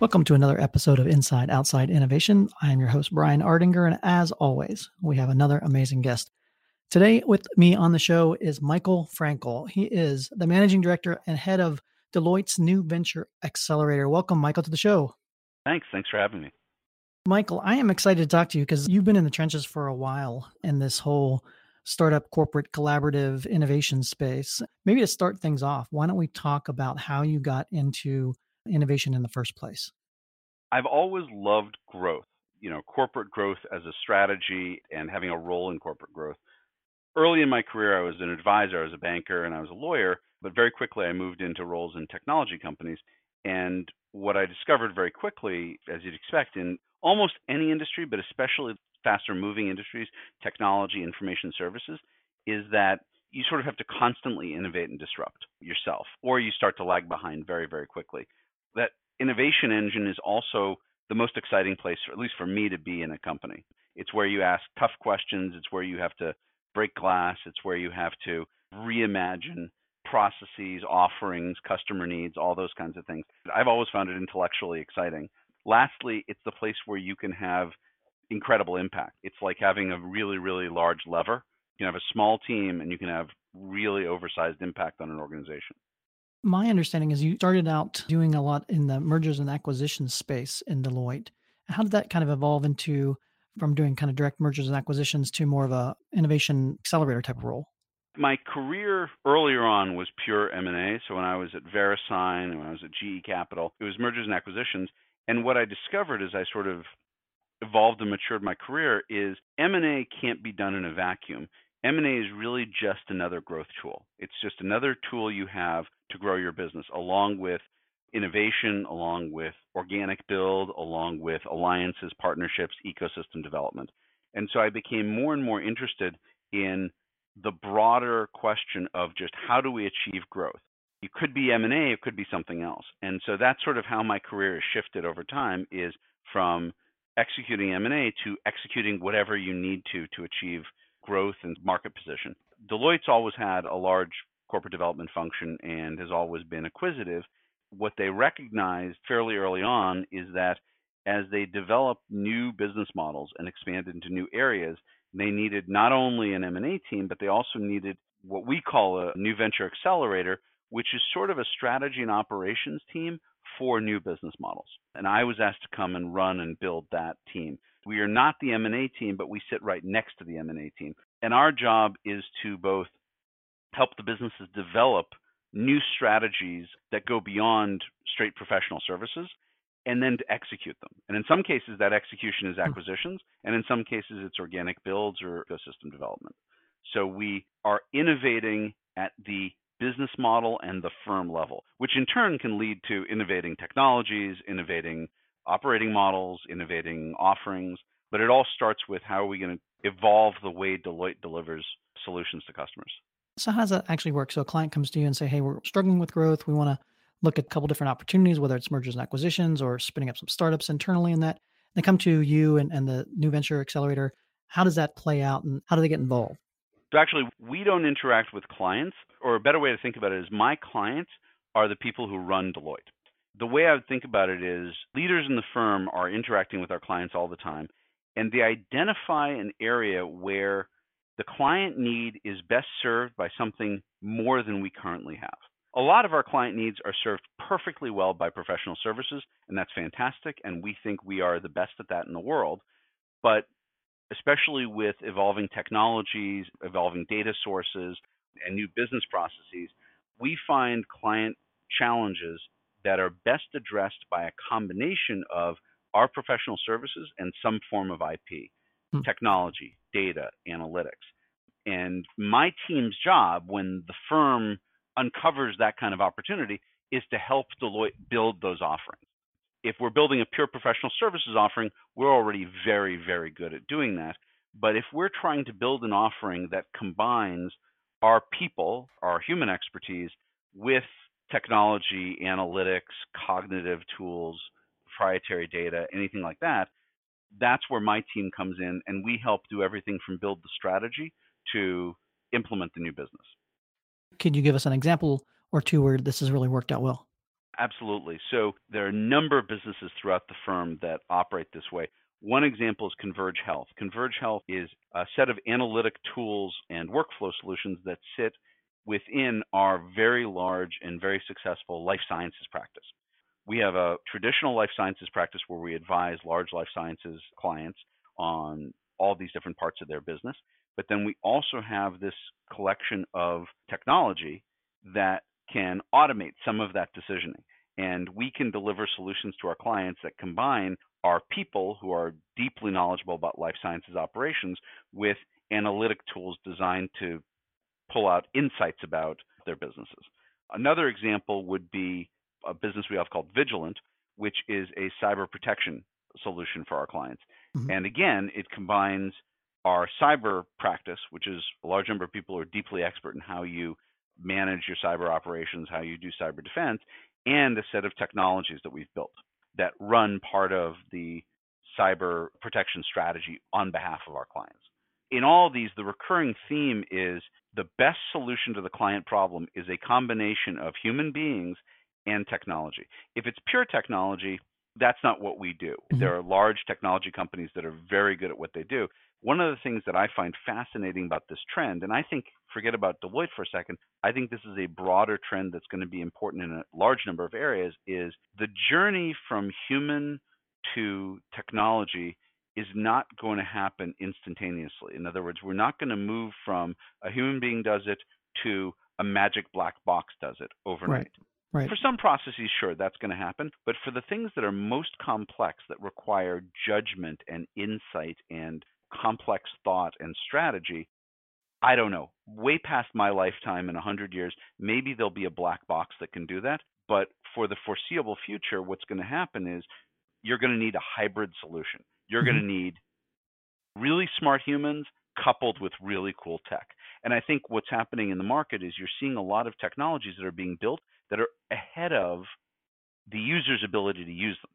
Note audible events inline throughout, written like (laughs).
Welcome to another episode of Inside Outside Innovation. I am your host, Brian Ardinger, and as always, we have another amazing guest. Today, with me on the show is Michael Frankel. He is the managing director and head of Deloitte's New Venture Accelerator. Welcome, Michael, to the show. Thanks. Thanks for having me. Michael, I am excited to talk to you because you've been in the trenches for a while in this whole startup, corporate, collaborative innovation space. Maybe to start things off, why don't we talk about how you got into innovation in the first place? I've always loved growth, you know, corporate growth as a strategy and having a role in corporate growth. Early in my career, I was an advisor, I was a banker, and I was a lawyer, but very quickly I moved into roles in technology companies. And what I discovered very quickly, as you'd expect in almost any industry, but especially faster moving industries, technology, information services, is that you sort of have to constantly innovate and disrupt yourself, or you start to lag behind very, very quickly that innovation engine is also the most exciting place, at least for me, to be in a company. It's where you ask tough questions. It's where you have to break glass. It's where you have to reimagine processes, offerings, customer needs, all those kinds of things. I've always found it intellectually exciting. Lastly, it's the place where you can have incredible impact. It's like having a really, really large lever. You can have a small team and you can have really oversized impact on an organization. My understanding is you started out doing a lot in the mergers and acquisitions space in Deloitte. How did that kind of evolve into from doing kind of direct mergers and acquisitions to more of a innovation accelerator type of role? My career earlier on was pure M&A. So when I was at VeriSign and when I was at GE Capital, it was mergers and acquisitions. And what I discovered as I sort of evolved and matured my career is M&A can't be done in a vacuum. M&A is really just another growth tool. It's just another tool you have to grow your business along with innovation, along with organic build, along with alliances, partnerships, ecosystem development. And so I became more and more interested in the broader question of just how do we achieve growth? It could be M&A, it could be something else. And so that's sort of how my career has shifted over time is from executing M&A to executing whatever you need to to achieve growth and market position. Deloitte's always had a large corporate development function and has always been acquisitive. What they recognized fairly early on is that as they developed new business models and expanded into new areas, they needed not only an M&A team, but they also needed what we call a new venture accelerator, which is sort of a strategy and operations team for new business models. And I was asked to come and run and build that team. We are not the M&A team, but we sit right next to the M&A team. And our job is to both help the businesses develop new strategies that go beyond straight professional services and then to execute them. And in some cases, that execution is hmm. acquisitions, and in some cases, it's organic builds or ecosystem development. So we are innovating at the business model and the firm level, which in turn can lead to innovating technologies, innovating operating models, innovating offerings. But it all starts with how are we going to evolve the way Deloitte delivers solutions to customers. So how does that actually work? So a client comes to you and say, "Hey, we're struggling with growth. We want to look at a couple different opportunities, whether it's mergers and acquisitions or spinning up some startups internally in that." They come to you and, and the new venture accelerator. How does that play out and how do they get involved? So actually, we don't interact with clients, or a better way to think about it is my clients are the people who run Deloitte. The way I would think about it is leaders in the firm are interacting with our clients all the time, and they identify an area where the client need is best served by something more than we currently have. A lot of our client needs are served perfectly well by professional services, and that's fantastic. And we think we are the best at that in the world. But especially with evolving technologies, evolving data sources, and new business processes, we find client challenges that are best addressed by a combination of our professional services and some form of IP, hmm. technology, data, analytics. And my team's job when the firm uncovers that kind of opportunity is to help Deloitte build those offerings. if we're building a pure professional services offering, we're already very, very good at doing that. But if we're trying to build an offering that combines our people, our human expertise, with technology, analytics, cognitive tools, proprietary data, anything like that, that's where my team comes in and we help do everything from build the strategy to implement the new business. Could you give us an example or two where this has really worked out well? Absolutely. So there are a number of businesses throughout the firm that operate this way. One example is Converge Health. Converge Health is a set of analytic tools and workflow solutions that sit within our very large and very successful life sciences practice. We have a traditional life sciences practice where we advise large life sciences clients on all these different parts of their business. But then we also have this collection of technology that can automate some of that decisioning. And we can deliver solutions to our clients that combine our people who are deeply knowledgeable about life sciences operations with analytic tools designed to pull out insights about their businesses. Another example would be a business we have called Vigilant, which is a cyber protection solution for our clients. Mm-hmm. And again, it combines our cyber practice, which is a large number of people who are deeply expert in how you manage your cyber operations, how you do cyber defense, and a set of technologies that we've built that run part of the cyber protection strategy on behalf of our clients. In all of these, the recurring theme is the best solution to the client problem is a combination of human beings and technology. If it's pure technology, that's not what we do. Mm-hmm. There are large technology companies that are very good at what they do. One of the things that I find fascinating about this trend, and I think, forget about Deloitte for a second, I think this is a broader trend that's going to be important in a large number of areas, is the journey from human to technology is not going to happen instantaneously. In other words, we're not going to move from a human being does it to a magic black box does it overnight. Right. Right. For some processes, sure, that's going to happen. But for the things that are most complex, that require judgment and insight and complex thought and strategy, I don't know. Way past my lifetime in 100 years, maybe there'll be a black box that can do that. But for the foreseeable future, what's going to happen is you're going to need a hybrid solution. You're mm-hmm. going to need really smart humans coupled with really cool tech. And I think what's happening in the market is you're seeing a lot of technologies that are being built that are ahead of the user's ability to use them.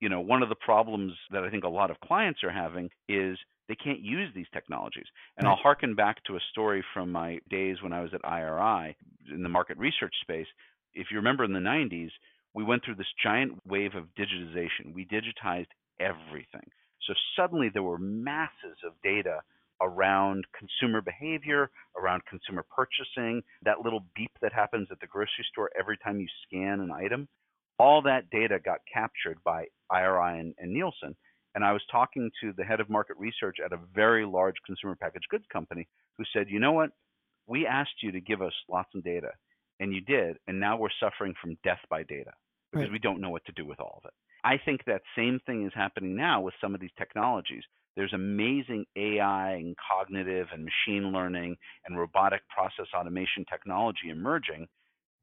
You know, one of the problems that I think a lot of clients are having is they can't use these technologies. And. I'll harken back to a story from my days when I was at IRI in the market research space. If you remember in the 90s, we went through this giant wave of digitization. We digitized everything. So suddenly there were masses of data around consumer behavior, around consumer purchasing, that little beep that happens at the grocery store every time you scan an item. All that data got captured by IRI and, and Nielsen. And I was talking to the head of market research at a very large consumer packaged goods company who said, you know what? We asked you to give us lots of data, and you did. And now we're suffering from death by data because right. we don't know what to do with all of it. I think that same thing is happening now with some of these technologies. There's amazing AI and cognitive and machine learning and robotic process automation technology emerging,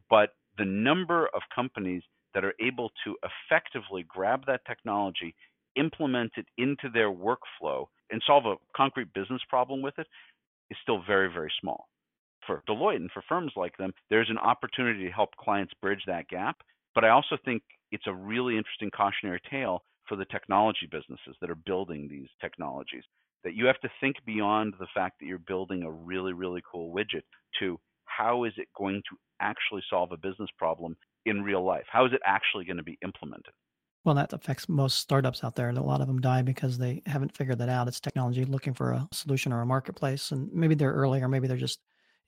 but the number of companies that are able to effectively grab that technology, implement it into their workflow, and solve a concrete business problem with it is still very, very small. For Deloitte and for firms like them, there's an opportunity to help clients bridge that gap. But I also think it's a really interesting cautionary tale for the technology businesses that are building these technologies. That you have to think beyond the fact that you're building a really, really cool widget to how is it going to actually solve a business problem in real life? How is it actually going to be implemented? Well, that affects most startups out there. And a lot of them die because they haven't figured that out. It's technology looking for a solution or a marketplace. And maybe they're early or maybe they're just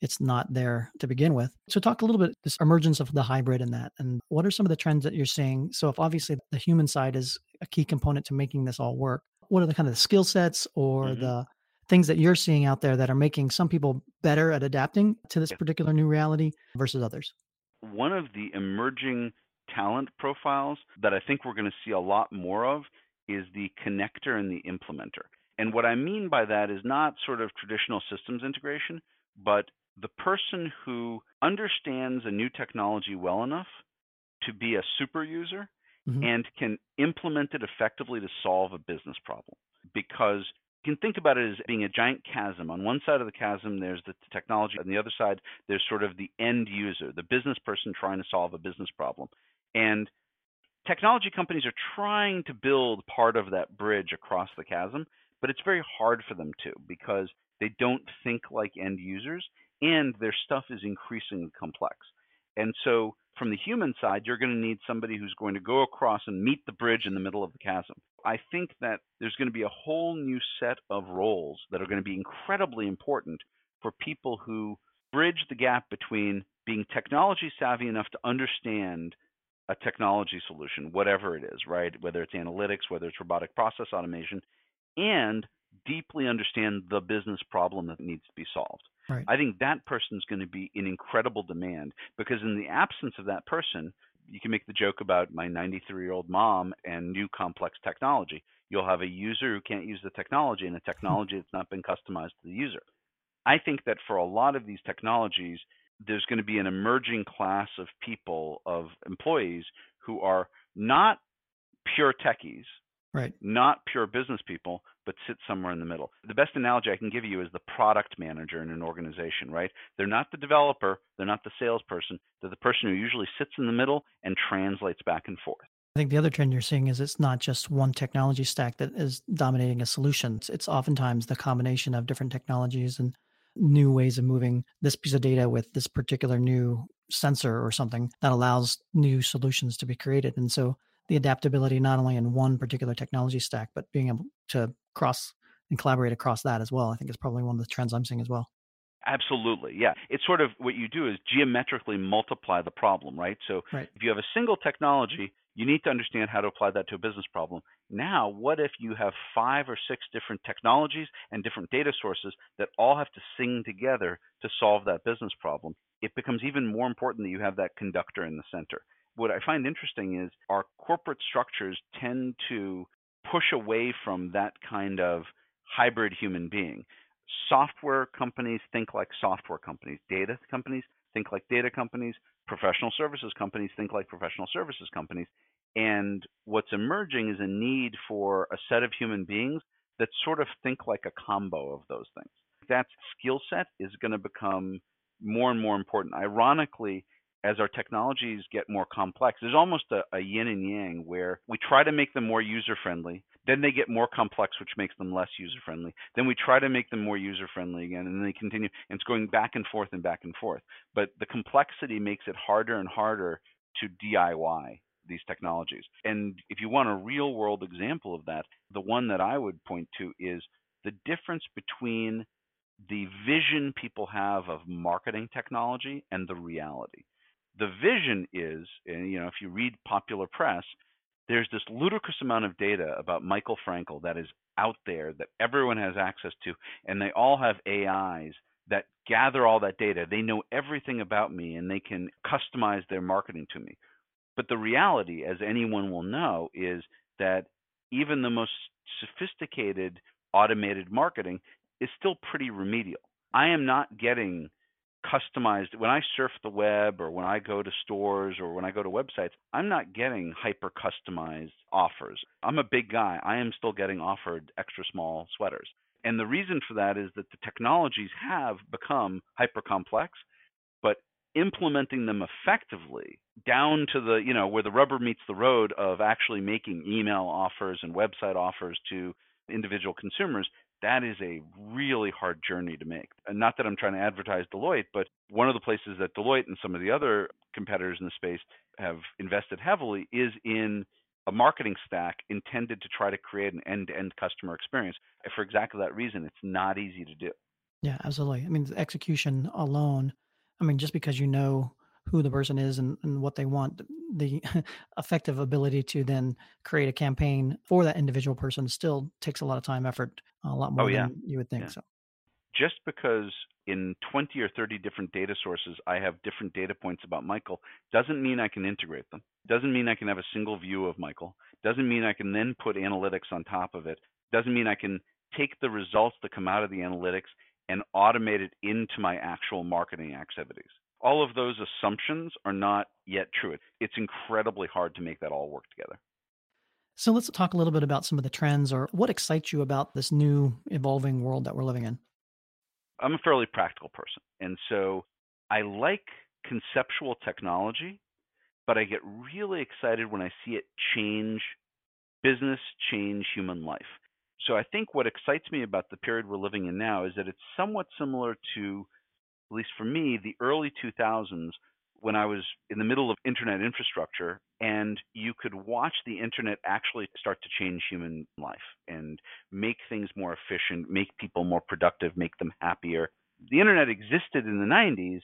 it's not there to begin with. So talk a little bit this emergence of the hybrid in that and what are some of the trends that you're seeing? So if obviously the human side is a key component to making this all work, what are the kind of the skill sets or mm-hmm. the things that you're seeing out there that are making some people better at adapting to this particular new reality versus others? One of the emerging talent profiles that I think we're going to see a lot more of is the connector and the implementer. And what I mean by that is not sort of traditional systems integration, but the person who understands a new technology well enough to be a super user mm-hmm. and can implement it effectively to solve a business problem. Because you can think about it as being a giant chasm. On one side of the chasm, there's the technology. On the other side, there's sort of the end user, the business person trying to solve a business problem. And technology companies are trying to build part of that bridge across the chasm, but it's very hard for them to because they don't think like end users and their stuff is increasingly complex. And so from the human side, you're going to need somebody who's going to go across and meet the bridge in the middle of the chasm. I think that there's going to be a whole new set of roles that are going to be incredibly important for people who bridge the gap between being technology savvy enough to understand a technology solution, whatever it is, right? Whether it's analytics, whether it's robotic process automation, and deeply understand the business problem that needs to be solved. Right. I think that person is going to be in incredible demand because in the absence of that person, you can make the joke about my 93 year old mom and new complex technology. You'll have a user who can't use the technology and a technology that's not been customized to the user. I think that for a lot of these technologies, there's going to be an emerging class of people, of employees who are not pure techies, right. not pure business people, but sit somewhere in the middle. The best analogy I can give you is the product manager in an organization, right? They're not the developer, they're not the salesperson, they're the person who usually sits in the middle and translates back and forth. I think the other trend you're seeing is it's not just one technology stack that is dominating a solution. It's oftentimes the combination of different technologies and new ways of moving this piece of data with this particular new sensor or something that allows new solutions to be created. And so the adaptability not only in one particular technology stack, but being able to cross and collaborate across that as well, I think is probably one of the trends I'm seeing as well. Absolutely. Yeah. It's sort of what you do is geometrically multiply the problem, right? So right. if you have a single technology, you need to understand how to apply that to a business problem. Now, what if you have five or six different technologies and different data sources that all have to sing together to solve that business problem? It becomes even more important that you have that conductor in the center what I find interesting is our corporate structures tend to push away from that kind of hybrid human being. Software companies think like software companies, data companies think like data companies, professional services companies think like professional services companies. And what's emerging is a need for a set of human beings that sort of think like a combo of those things. That skill set is going to become more and more important. Ironically, as our technologies get more complex, there's almost a, a yin and yang where we try to make them more user friendly. Then they get more complex, which makes them less user friendly. Then we try to make them more user friendly again, and then they continue. And it's going back and forth and back and forth. But the complexity makes it harder and harder to DIY these technologies. And if you want a real world example of that, the one that I would point to is the difference between the vision people have of marketing technology and the reality the vision is, and you know, if you read popular press, there's this ludicrous amount of data about Michael Frankel that is out there that everyone has access to, and they all have AIs that gather all that data. They know everything about me and they can customize their marketing to me. But the reality, as anyone will know, is that even the most sophisticated automated marketing is still pretty remedial. I am not getting customized when I surf the web or when I go to stores or when I go to websites, I'm not getting hyper customized offers. I'm a big guy. I am still getting offered extra small sweaters. And the reason for that is that the technologies have become hyper complex, but implementing them effectively down to the, you know, where the rubber meets the road of actually making email offers and website offers to individual consumers that is a really hard journey to make. And not that I'm trying to advertise Deloitte, but one of the places that Deloitte and some of the other competitors in the space have invested heavily is in a marketing stack intended to try to create an end-to-end customer experience. Uh, for exactly that reason, it's not easy to do. Yeah, absolutely. I mean, execution alone. I mean, just because you know who the person is and, and what they want the (laughs) effective ability to then create a campaign for that individual person still takes a lot of time effort a lot oh, more oh, yeah. than you would think yeah. so just because in 20 or 30 different data sources I have different data points about Michael doesn't mean I can integrate them. Doesn't mean I can have a single view of Michael. Doesn't mean I can then put analytics on top of it. Doesn't mean I can take the results that come out of the analytics and automate it into my actual marketing activities all of those assumptions are not yet true. It's incredibly hard to make that all work together. So let's talk a little bit about some of the trends or what excites you about this new evolving world that we're living in. I'm a fairly practical person. And so I like conceptual technology, but I get really excited when I see it change business, change human life. So I think what excites me about the period we're living in now is that it's somewhat similar to, at least for me, the early 2000s when I was in the middle of internet infrastructure and you could watch the internet actually start to change human life and make things more efficient, make people more productive, make them happier. The internet existed in the 90s.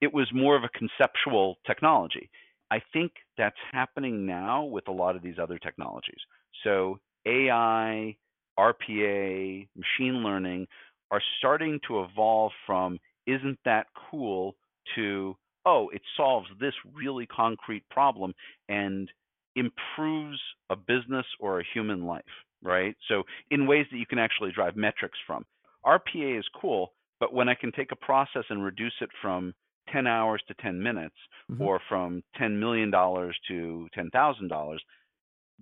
It was more of a conceptual technology. I think that's happening now with a lot of these other technologies. So AI, RPA, machine learning are starting to evolve from isn't that cool to oh, it solves this really concrete problem and improves a business or a human life, right? So, in ways that you can actually drive metrics from. RPA is cool, but when I can take a process and reduce it from 10 hours to 10 minutes mm-hmm. or from $10 million to $10,000,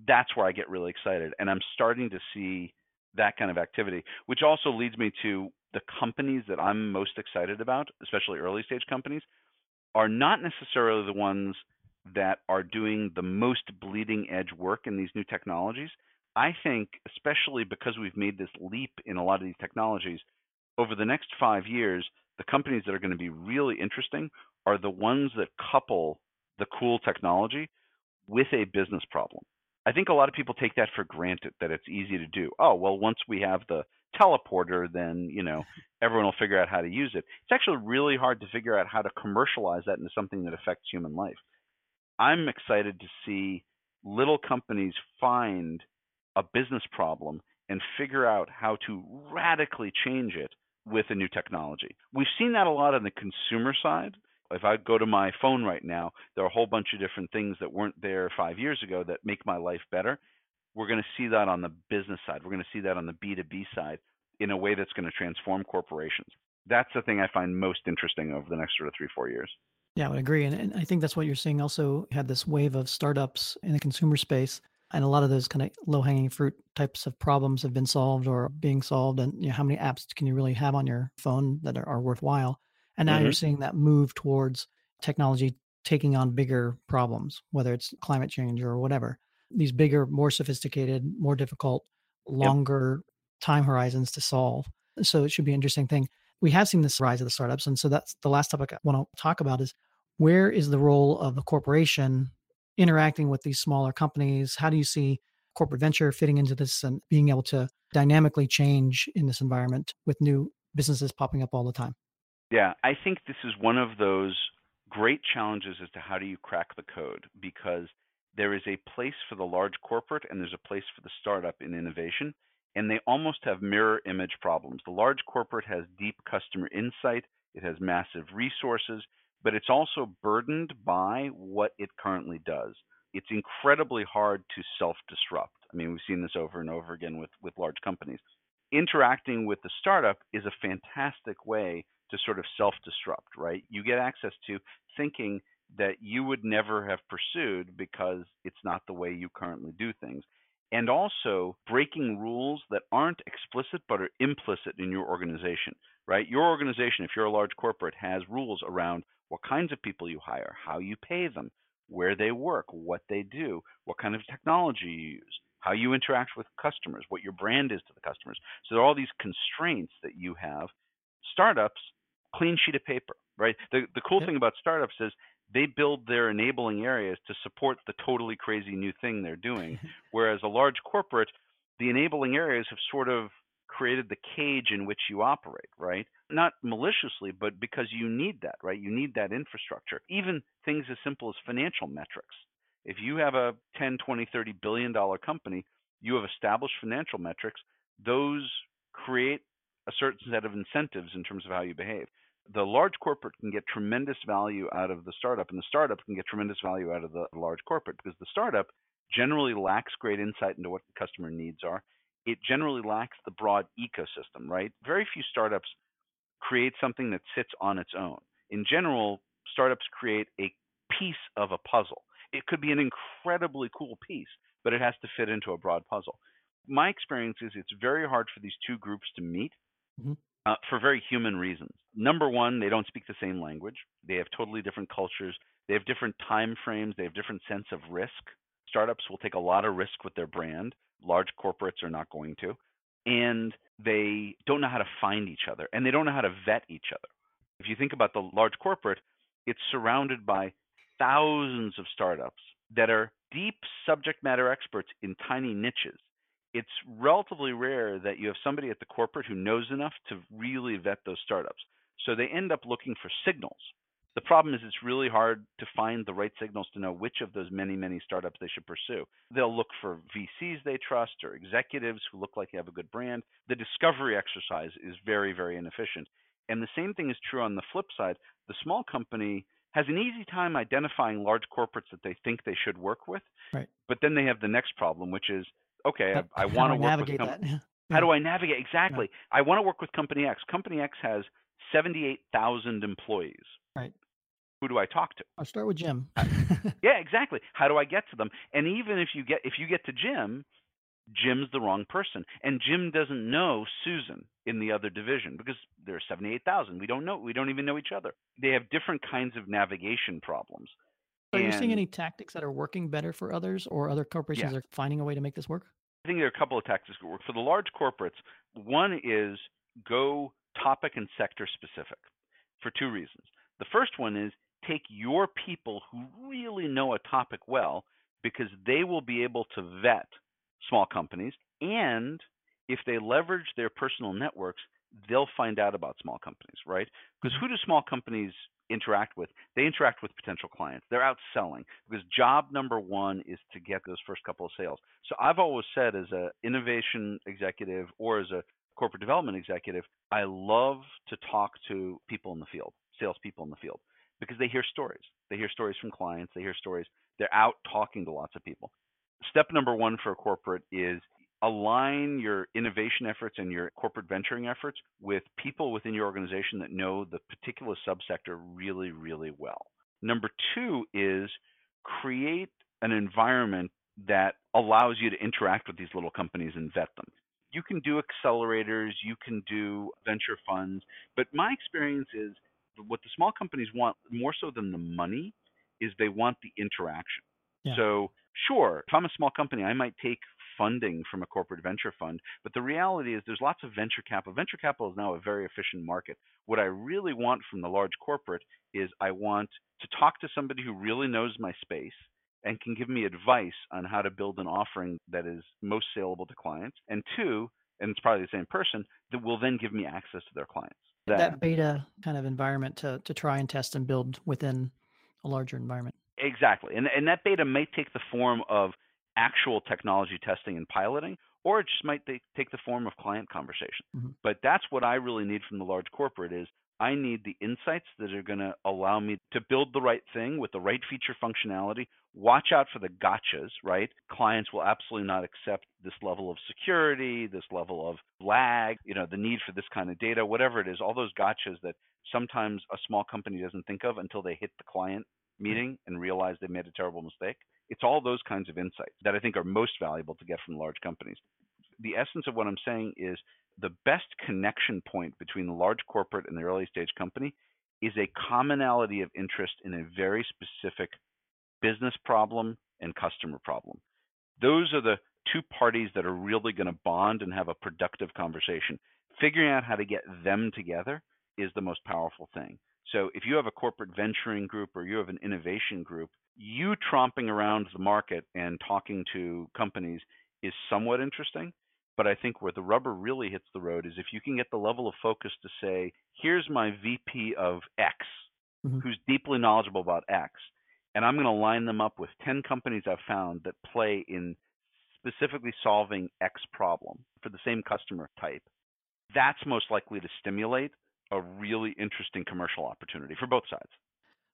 that's where I get really excited. And I'm starting to see that kind of activity, which also leads me to the companies that I'm most excited about, especially early stage companies, are not necessarily the ones that are doing the most bleeding edge work in these new technologies. I think, especially because we've made this leap in a lot of these technologies, over the next five years, the companies that are going to be really interesting are the ones that couple the cool technology with a business problem. I think a lot of people take that for granted that it's easy to do. Oh, well, once we have the teleporter, then, you know, (laughs) everyone will figure out how to use it. It's actually really hard to figure out how to commercialize that into something that affects human life. I'm excited to see little companies find a business problem and figure out how to radically change it with a new technology. We've seen that a lot on the consumer side. If I go to my phone right now, there are a whole bunch of different things that weren't there five years ago that make my life better. We're going to see that on the business side. We're going to see that on the B2B side in a way that's going to transform corporations. That's the thing I find most interesting over the next sort of three, four years. Yeah, I would agree. And, and I think that's what you're seeing also had this wave of startups in the consumer space. And a lot of those kind of low hanging fruit types of problems have been solved or being solved. And you know, how many apps can you really have on your phone that are, are worthwhile? And now mm-hmm. you're seeing that move towards technology taking on bigger problems, whether it's climate change or whatever. These bigger, more sophisticated, more difficult, longer yep. time horizons to solve. So it should be an interesting thing. We have seen this rise of the startups. And so that's the last topic I want to talk about is where is the role of the corporation interacting with these smaller companies? How do you see corporate venture fitting into this and being able to dynamically change in this environment with new businesses popping up all the time? Yeah, I think this is one of those great challenges as to how do you crack the code because there is a place for the large corporate and there's a place for the startup in innovation and they almost have mirror image problems. The large corporate has deep customer insight, it has massive resources, but it's also burdened by what it currently does. It's incredibly hard to self disrupt. I mean, we've seen this over and over again with, with large companies. Interacting with the startup is a fantastic way to sort of self disrupt, right? You get access to thinking that you would never have pursued because it's not the way you currently do things. And also breaking rules that aren't explicit but are implicit in your organization, right? Your organization, if you're a large corporate, has rules around what kinds of people you hire, how you pay them, where they work, what they do, what kind of technology you use, how you interact with customers, what your brand is to the customers. So there are all these constraints that you have. Startups, clean sheet of paper, right? The the cool yep. thing about startups is they build their enabling areas to support the totally crazy new thing they're doing. (laughs) Whereas a large corporate, the enabling areas have sort of created the cage in which you operate, right? Not maliciously, but because you need that, right? You need that infrastructure. Even things as simple as financial metrics. If you have a 10, 20, 30 billion dollar company, you have established financial metrics, those create a certain set of incentives in terms of how you behave. The large corporate can get tremendous value out of the startup, and the startup can get tremendous value out of the large corporate because the startup generally lacks great insight into what the customer needs are it generally lacks the broad ecosystem, right? Very few startups create something that sits on its own. In general, startups create a piece of a puzzle. It could be an incredibly cool piece, but it has to fit into a broad puzzle. My experience is it's very hard for these two groups to meet mm-hmm. uh, for very human reasons. Number one, they don't speak the same language. They have totally different cultures. They have different time frames. They have different sense of risk. Startups will take a lot of risk with their brand. Large corporates are not going to. And they don't know how to find each other and they don't know how to vet each other. If you think about the large corporate, it's surrounded by thousands of startups that are deep subject matter experts in tiny niches. It's relatively rare that you have somebody at the corporate who knows enough to really vet those startups. So they end up looking for signals. The problem is it's really hard to find the right signals to know which of those many, many startups they should pursue. They'll look for VCs they trust or executives who look like they have a good brand. The discovery exercise is very, very inefficient. And the same thing is true on the flip side. The small company has an easy time identifying large corporates that they think they should work with. Right. But then they have the next problem, which is okay, um, I, I want to work with com- yeah. (laughs) How do I navigate exactly? Yeah. I want to work with company X. Company X has 78,000 employees. Right. Who do I talk to? I'll start with Jim. Uh, (laughs) yeah, exactly. How do I get to them? And even if you get if you get to Jim, Jim's the wrong person. And Jim doesn't know Susan in the other division because there are 78,000. We don't know. We don't even know each other. They have different kinds of navigation problems. Are and, you seeing any tactics that are working better for others or other corporations yeah. are finding a way to make this work? I think there are a couple of tactics that work. For the large corporates, one is go topic and sector specific for two reasons. The first one is take your people who really know a topic well because they will be able to vet small companies. And if they leverage their personal networks, they'll find out about small companies, right? Because mm-hmm. who do small companies interact with? They interact with potential clients. They're out selling because job number one is to get those first couple of sales. So I've always said as an innovation executive or as a corporate development executive, I love to talk to people in the field, salespeople in the field, because they hear stories. They hear stories from clients. They hear stories. They're out talking to lots of people step number one for a corporate is align your innovation efforts and your corporate venturing efforts with people within your organization that know the particular subsector really, really well. Number two is create an environment that allows you to interact with these little companies and vet them. You can do accelerators, you can do venture funds, but my experience is what the small companies want more so than the money is they want the interaction. Yeah. So Sure, if I'm a small company, I might take funding from a corporate venture fund, but the reality is there's lots of venture capital. Venture capital is now a very efficient market. What I really want from the large corporate is I want to talk to somebody who really knows my space and can give me advice on how to build an offering that is most saleable to clients. And two, and it's probably the same person, that will then give me access to their clients. That, that beta kind of environment to, to try and test and build within a larger environment. Exactly. And, and that beta may take the form of actual technology testing and piloting, or it just might take the form of client conversation. Mm-hmm. But that's what I really need from the large corporate is I need the insights that are going to allow me to build the right thing with the right feature functionality. Watch out for the gotchas, right? Clients will absolutely not accept this level of security, this level of lag, you know, the need for this kind of data, whatever it is, all those gotchas that sometimes a small company doesn't think of until they hit the client meeting and realize they made a terrible mistake. It's all those kinds of insights that I think are most valuable to get from large companies. The essence of what I'm saying is the best connection point between the large corporate and the early stage company is a commonality of interest in a very specific business problem and customer problem. Those are the two parties that are really going to bond and have a productive conversation. Figuring out how to get them together is the most powerful thing. So if you have a corporate venturing group or you have an innovation group, you tromping around the market and talking to companies is somewhat interesting. But I think where the rubber really hits the road is if you can get the level of focus to say, here's my VP of X, mm-hmm. who's deeply knowledgeable about X, and I'm going to line them up with 10 companies I've found that play in specifically solving X problem for the same customer type. That's most likely to stimulate a really interesting commercial opportunity for both sides.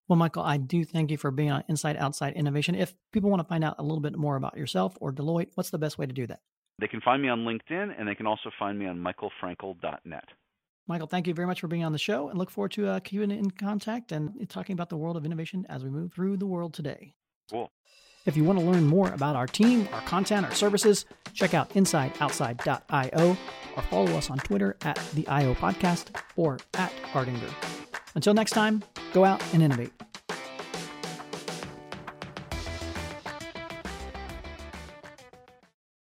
Well, Michael, I do thank you for being on Inside Outside Innovation. If people want to find out a little bit more about yourself or Deloitte, what's the best way to do that? They can find me on LinkedIn and they can also find me on michaelfrankel.net. Michael, thank you very much for being on the show and look forward to uh, keeping in contact and talking about the world of innovation as we move through the world today. Cool. If you want to learn more about our team, our content, our services, check out insideoutside.io or follow us on Twitter at the IO Podcast or at Ardinger. Until next time, go out and innovate.